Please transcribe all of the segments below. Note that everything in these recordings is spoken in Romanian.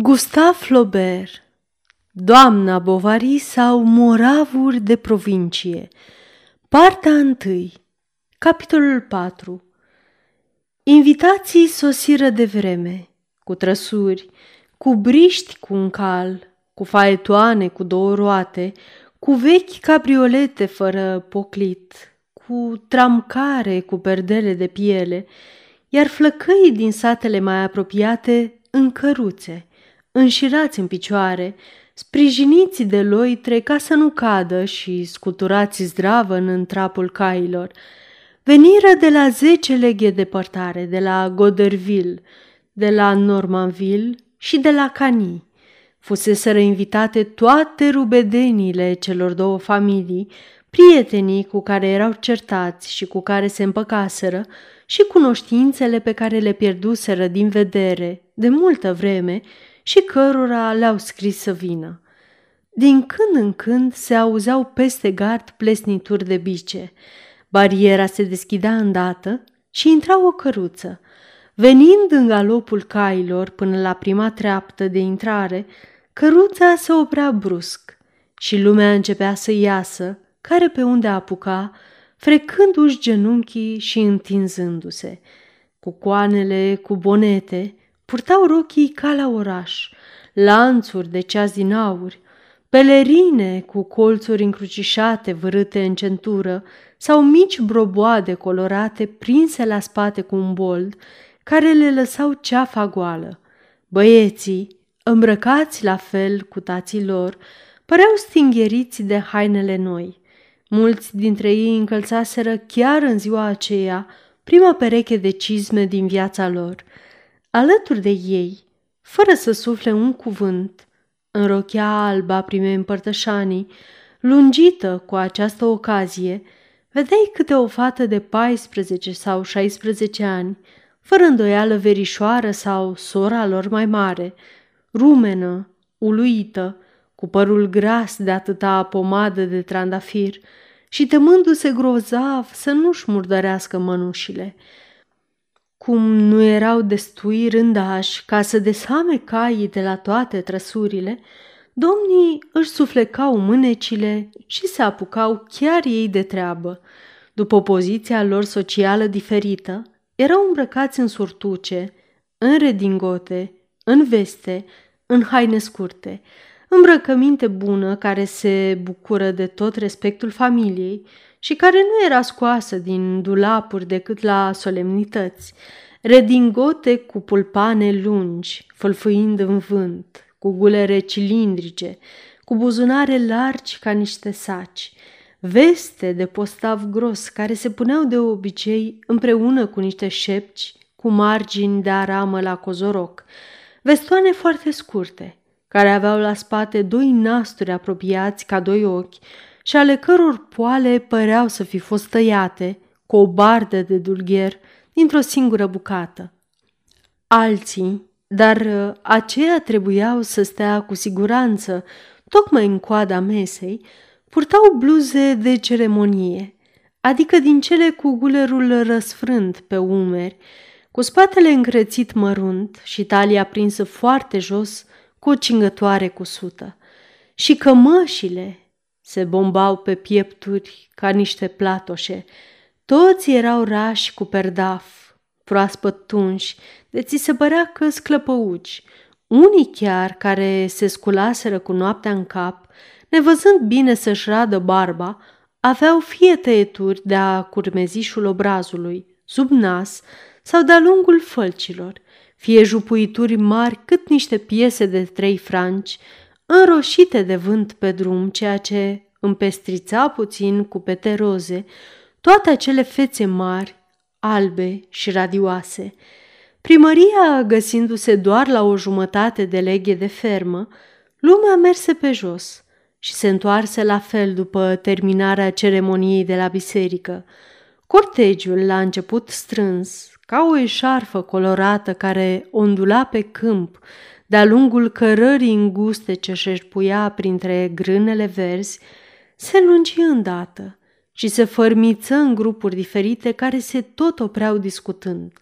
Gustav Flaubert Doamna Bovary sau moravuri de provincie. Partea 1 Capitolul 4 Invitații sosiră de vreme, cu trăsuri, cu briști cu un cal, cu faetoane cu două roate, cu vechi cabriolete fără poclit, cu tramcare cu perdele de piele, iar flăcăii din satele mai apropiate în căruțe, înșirați în picioare, sprijiniți de loitre ca să nu cadă și scuturați zdravă în întrapul cailor. Veniră de la zece leghe departare, de la Goderville, de la Normanville și de la Cani. Fuseseră invitate toate rubedenile celor două familii, prietenii cu care erau certați și cu care se împăcaseră și cunoștințele pe care le pierduseră din vedere de multă vreme și cărora le-au scris să vină. Din când în când se auzeau peste gard plesnituri de bice. Bariera se deschidea îndată și intra o căruță. Venind în galopul cailor până la prima treaptă de intrare, căruța se oprea brusc și lumea începea să iasă, care pe unde apuca, frecându-și genunchii și întinzându-se. Cu coanele, cu bonete, Purtau rochii ca la oraș, lanțuri de ceas din aur, pelerine cu colțuri încrucișate vârâte în centură sau mici broboade colorate prinse la spate cu un bold, care le lăsau ceafa goală. Băieții, îmbrăcați la fel cu tații lor, păreau stingheriți de hainele noi. Mulți dintre ei încălțaseră chiar în ziua aceea prima pereche de cizme din viața lor – Alături de ei, fără să sufle un cuvânt, în rochea alba primei împărtășanii, lungită cu această ocazie, vedeai câte o fată de 14 sau 16 ani, fără îndoială verișoară sau sora lor mai mare, rumenă, uluită, cu părul gras de atâta pomadă de trandafir și temându-se grozav să nu-și murdărească mănușile – cum nu erau destui rândași ca să deshame caii de la toate trăsurile, domnii își suflecau mânecile și se apucau chiar ei de treabă. După poziția lor socială diferită, erau îmbrăcați în surtuce, în redingote, în veste, în haine scurte, îmbrăcăminte bună care se bucură de tot respectul familiei și care nu era scoasă din dulapuri decât la solemnități, redingote cu pulpane lungi, fălfâind în vânt, cu gulere cilindrice, cu buzunare largi ca niște saci, veste de postav gros care se puneau de obicei împreună cu niște șepci cu margini de aramă la cozoroc, vestoane foarte scurte, care aveau la spate doi nasturi apropiați ca doi ochi și ale căror poale păreau să fi fost tăiate cu o bardă de dulgher dintr-o singură bucată. Alții, dar uh, aceia trebuiau să stea cu siguranță tocmai în coada mesei, purtau bluze de ceremonie, adică din cele cu gulerul răsfrânt pe umeri, cu spatele încrețit mărunt și talia prinsă foarte jos cu o cingătoare cusută. Și cămășile se bombau pe piepturi ca niște platoșe. Toți erau rași cu perdaf, proaspăt tunși, de ți se părea că sclăpăuci. Unii chiar, care se sculaseră cu noaptea în cap, nevăzând bine să-și radă barba, aveau fie tăieturi de-a curmezișul obrazului, sub nas sau de-a lungul fălcilor, fie jupuituri mari cât niște piese de trei franci, înroșite de vânt pe drum, ceea ce împestrița puțin cu pete roze toate acele fețe mari, albe și radioase. Primăria, găsindu-se doar la o jumătate de leghe de fermă, lumea merse pe jos și se întoarse la fel după terminarea ceremoniei de la biserică. Cortegiul la început strâns, ca o eșarfă colorată care ondula pe câmp, de-a lungul cărării înguste ce și puia printre grânele verzi, se lungi îndată și se fărmiță în grupuri diferite care se tot opreau discutând.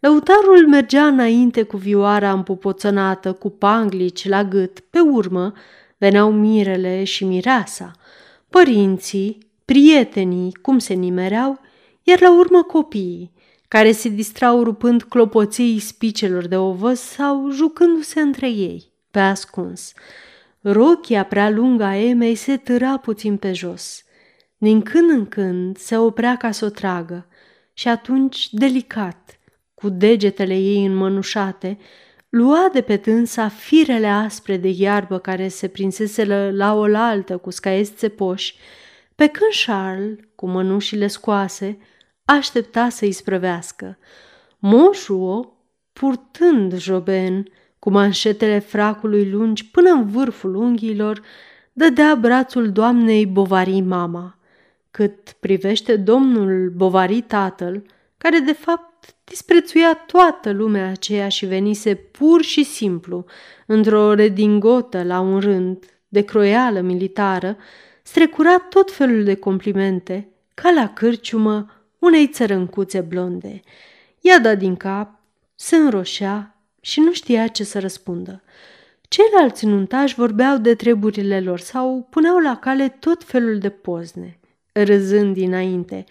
Lăutarul mergea înainte cu vioara împopoțănată, cu panglici la gât, pe urmă veneau mirele și mireasa, părinții, prietenii, cum se nimereau, iar la urmă copiii, care se distrau rupând clopoței spicelor de ovăz sau jucându-se între ei, pe ascuns. Rochia prea lungă a Emei se târa puțin pe jos. Din când în când se oprea ca să o tragă și atunci, delicat, cu degetele ei înmănușate, lua de pe tânsa firele aspre de iarbă care se prinsese la oaltă cu scaiezi țepoși, pe când Charles, cu mănușile scoase, aștepta să-i sprăvească. Moșuo, purtând joben, cu manșetele fracului lungi până în vârful unghiilor, dădea brațul doamnei Bovary mama. Cât privește domnul Bovary tatăl, care de fapt disprețuia toată lumea aceea și venise pur și simplu, într-o redingotă la un rând, de croială militară, strecura tot felul de complimente, ca la cârciumă unei țărâncuțe blonde. Ea da din cap, se înroșea și nu știa ce să răspundă. Ceilalți nuntași vorbeau de treburile lor sau puneau la cale tot felul de pozne, râzând dinainte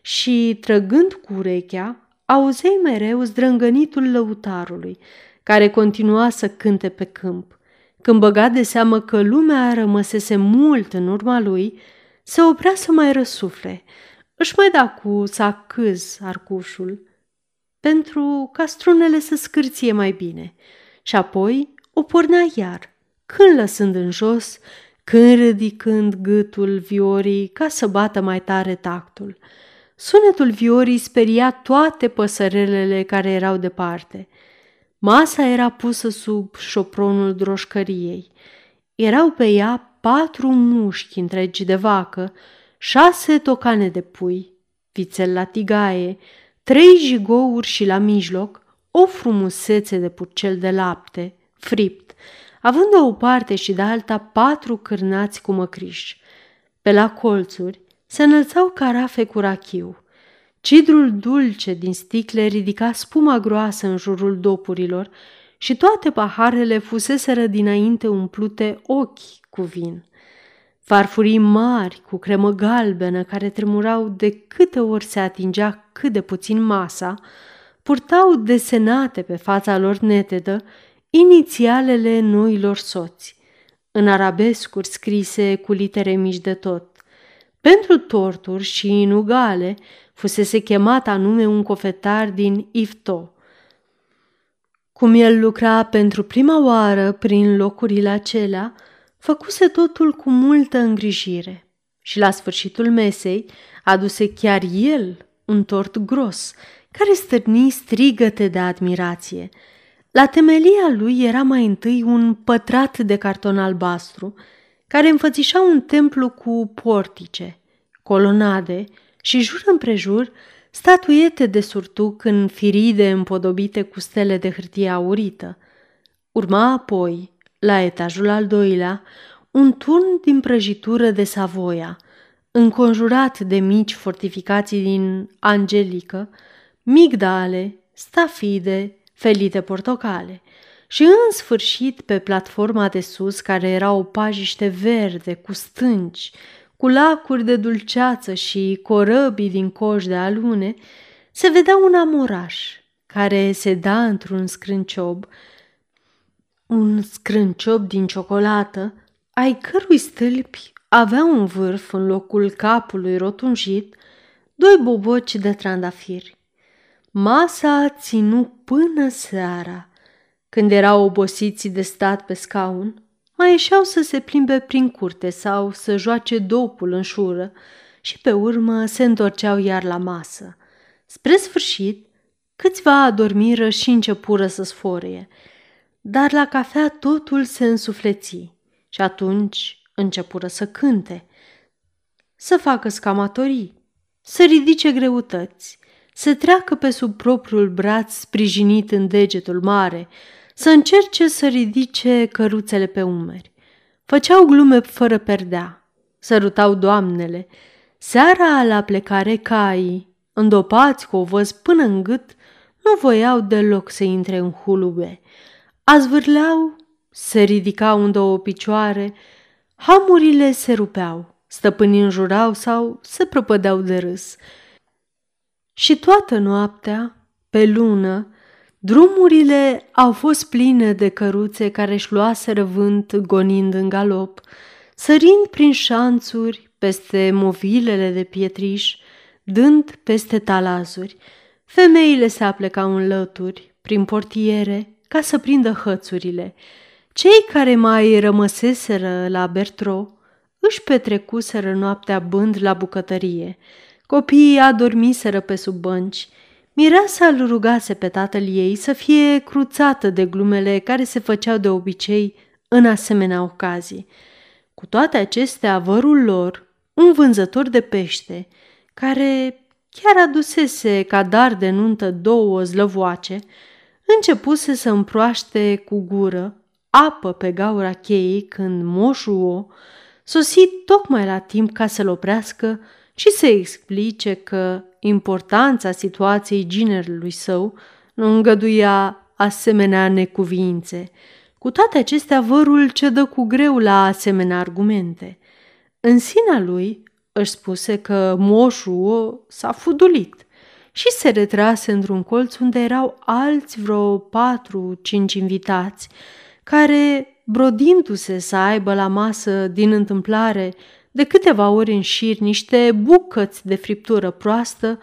și, trăgând cu urechea, auzei mereu zdrângănitul lăutarului, care continua să cânte pe câmp. Când băga de seamă că lumea rămăsese mult în urma lui, se oprea să mai răsufle. Își mai da cu sacâz arcușul, pentru ca strunele să scârție mai bine. Și apoi o pornea iar, când lăsând în jos, când ridicând gâtul viorii ca să bată mai tare tactul. Sunetul viorii speria toate păsărelele care erau departe. Masa era pusă sub șopronul droșcăriei. Erau pe ea patru mușchi întregi de vacă, șase tocane de pui, vițel la tigaie, trei jigouri și la mijloc o frumusețe de purcel de lapte, fript, având de o parte și de alta patru cârnați cu măcriș. Pe la colțuri se înălțau carafe cu rachiu. Cidrul dulce din sticle ridica spuma groasă în jurul dopurilor și toate paharele fuseseră dinainte umplute ochi cu vin. Farfurii mari cu cremă galbenă care tremurau de câte ori se atingea cât de puțin masa, purtau desenate pe fața lor netedă inițialele noilor soți, în arabescuri scrise cu litere mici de tot. Pentru torturi și inugale fusese chemat anume un cofetar din Ifto. Cum el lucra pentru prima oară prin locurile acelea, făcuse totul cu multă îngrijire și la sfârșitul mesei aduse chiar el un tort gros, care stârni strigăte de admirație. La temelia lui era mai întâi un pătrat de carton albastru, care înfățișa un templu cu portice, colonade și jur împrejur statuiete de surtuc în firide împodobite cu stele de hârtie aurită. Urma apoi la etajul al doilea, un turn din prăjitură de Savoia, înconjurat de mici fortificații din angelică, migdale, stafide, felite portocale și în sfârșit pe platforma de sus care era o pajiște verde cu stânci, cu lacuri de dulceață și corăbii din coș de alune, se vedea un amoraș care se da într-un scrânciob un scrânciop din ciocolată, ai cărui stâlpi avea un vârf în locul capului rotunjit, doi boboci de trandafiri. Masa ținu până seara. Când erau obosiți de stat pe scaun, mai ieșeau să se plimbe prin curte sau să joace dopul în șură și pe urmă se întorceau iar la masă. Spre sfârșit, câțiva adormiră și începură să sforie – dar la cafea totul se însufleți și atunci începură să cânte, să facă scamatorii, să ridice greutăți, să treacă pe sub propriul braț sprijinit în degetul mare, să încerce să ridice căruțele pe umeri. Făceau glume fără perdea, sărutau doamnele. Seara la plecare caii, îndopați cu o văz până în gât, nu voiau deloc să intre în hulube. Azvârleau, se ridicau în două picioare, hamurile se rupeau, stăpânii înjurau sau se prăpădeau de râs. Și toată noaptea, pe lună, drumurile au fost pline de căruțe care își luaseră vânt gonind în galop, sărind prin șanțuri, peste movilele de pietriș, dând peste talazuri. Femeile se aplecau în lături, prin portiere, ca să prindă hățurile. Cei care mai rămăseseră la Bertro își petrecuseră noaptea bând la bucătărie. Copiii adormiseră pe sub bănci. Mireasa îl rugase pe tatăl ei să fie cruțată de glumele care se făceau de obicei în asemenea ocazii. Cu toate acestea, vărul lor, un vânzător de pește, care chiar adusese ca dar de nuntă două zlăvoace, începuse să împroaște cu gură apă pe gaura cheii când moșul o sosi tocmai la timp ca să-l oprească și să explice că importanța situației ginerului său nu îngăduia asemenea necuvințe. Cu toate acestea, vărul cedă cu greu la asemenea argumente. În sinea lui își spuse că moșul s-a fudulit și se retrase într-un colț unde erau alți vreo patru-cinci invitați, care, brodindu-se să aibă la masă din întâmplare de câteva ori în șir niște bucăți de friptură proastă,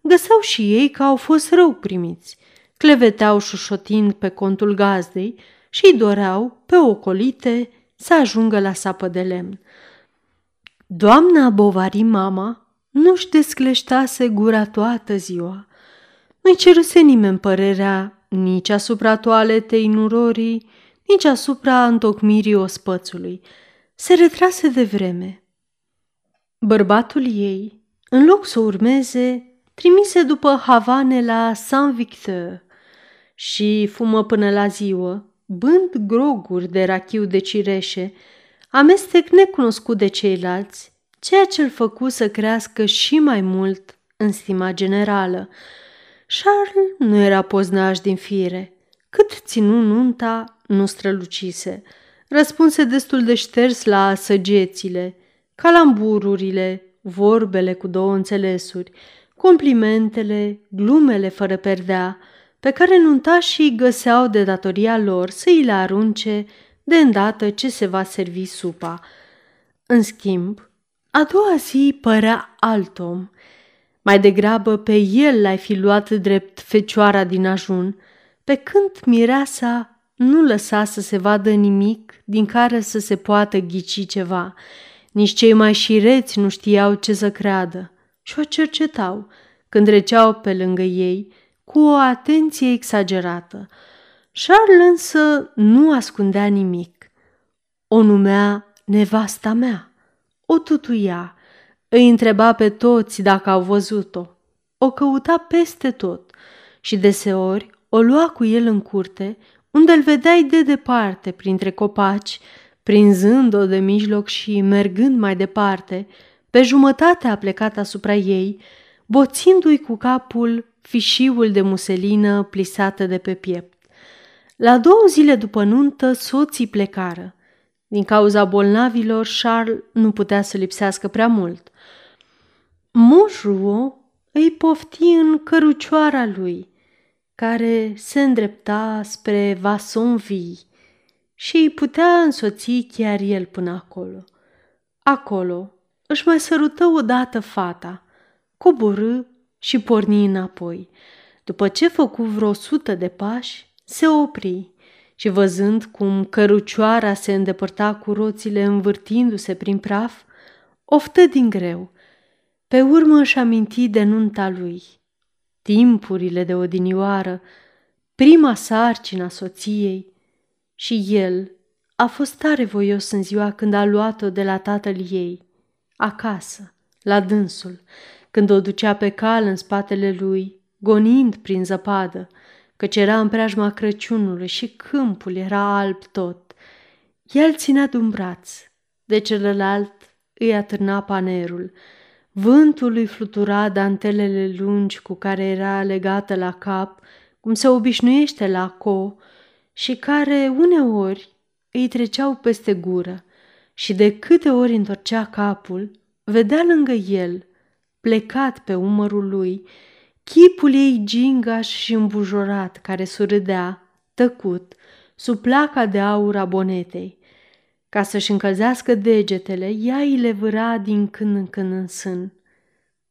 găseau și ei că au fost rău primiți, cleveteau șușotind pe contul gazdei și îi doreau, pe ocolite, să ajungă la sapă de lemn. Doamna Bovari mama nu-și descleștase gura toată ziua. Nu-i ceruse nimeni părerea nici asupra toaletei nurorii, nici asupra întocmirii ospățului. Se retrase de vreme. Bărbatul ei, în loc să urmeze, trimise după Havane la Saint-Victor și fumă până la ziua, bând groguri de rachiu de cireșe, amestec necunoscut de ceilalți, ceea ce îl făcu să crească și mai mult în stima generală. Charles nu era poznaș din fire. Cât ținu nunta, nu strălucise. Răspunse destul de șters la săgețile, calambururile, vorbele cu două înțelesuri, complimentele, glumele fără perdea, pe care nuntașii găseau de datoria lor să îi le arunce de îndată ce se va servi supa. În schimb, a doua zi părea alt om. Mai degrabă pe el l-ai fi luat drept fecioara din ajun, pe când mireasa nu lăsa să se vadă nimic din care să se poată ghici ceva. Nici cei mai șireți nu știau ce să creadă și o cercetau când receau pe lângă ei cu o atenție exagerată. Charles însă nu ascundea nimic. O numea nevasta mea, o tutuia, îi întreba pe toți dacă au văzut-o, o căuta peste tot și deseori o lua cu el în curte, unde îl vedeai de departe printre copaci, prinzând-o de mijloc și mergând mai departe, pe jumătate a plecat asupra ei, boțindu-i cu capul fișiul de muselină plisată de pe piept. La două zile după nuntă, soții plecară. Din cauza bolnavilor, Charles nu putea să lipsească prea mult. Moșruo îi pofti în cărucioara lui, care se îndrepta spre Vasonville și îi putea însoți chiar el până acolo. Acolo își mai sărută odată fata, coborâ și porni înapoi. După ce făcu vreo sută de pași, se opri și văzând cum cărucioara se îndepărta cu roțile învârtindu-se prin praf, oftă din greu. Pe urmă își aminti de nunta lui, timpurile de odinioară, prima sarcină a soției și el a fost tare voios în ziua când a luat-o de la tatăl ei, acasă, la dânsul, când o ducea pe cal în spatele lui, gonind prin zăpadă, căci era în preajma Crăciunului și câmpul era alb tot. El ținea de un braț, de celălalt îi atârna panerul. Vântul îi flutura dantelele lungi cu care era legată la cap cum se obișnuiește la Co, și care uneori îi treceau peste gură și de câte ori întorcea capul, vedea lângă el, plecat pe umărul lui, chipul ei gingaș și îmbujorat care surâdea, tăcut, sub placa de aur a bonetei. Ca să-și încălzească degetele, ea îi le vâra din când în când în sân.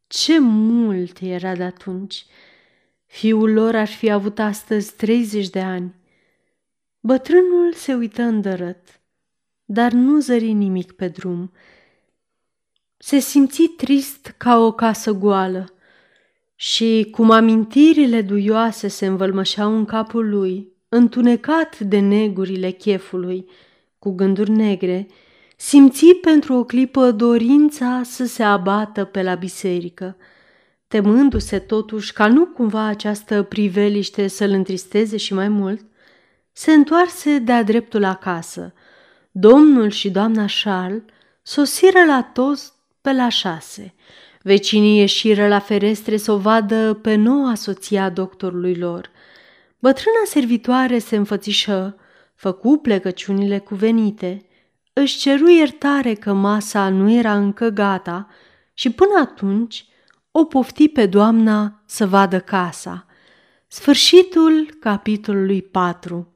Ce mult era de atunci! Fiul lor ar fi avut astăzi 30 de ani. Bătrânul se uită îndărăt, dar nu zări nimic pe drum. Se simți trist ca o casă goală și, cum amintirile duioase se învălmășeau în capul lui, întunecat de negurile chefului, cu gânduri negre, simți pentru o clipă dorința să se abată pe la biserică, temându-se totuși ca nu cumva această priveliște să-l întristeze și mai mult, se întoarse de-a dreptul acasă. Domnul și doamna Charles sosiră la toți pe la șase. Vecinii ieșiră la ferestre să o vadă pe noua soția doctorului lor. Bătrâna servitoare se înfățișă, făcu plecăciunile cuvenite, își ceru iertare că masa nu era încă gata și până atunci o pofti pe doamna să vadă casa. Sfârșitul capitolului 4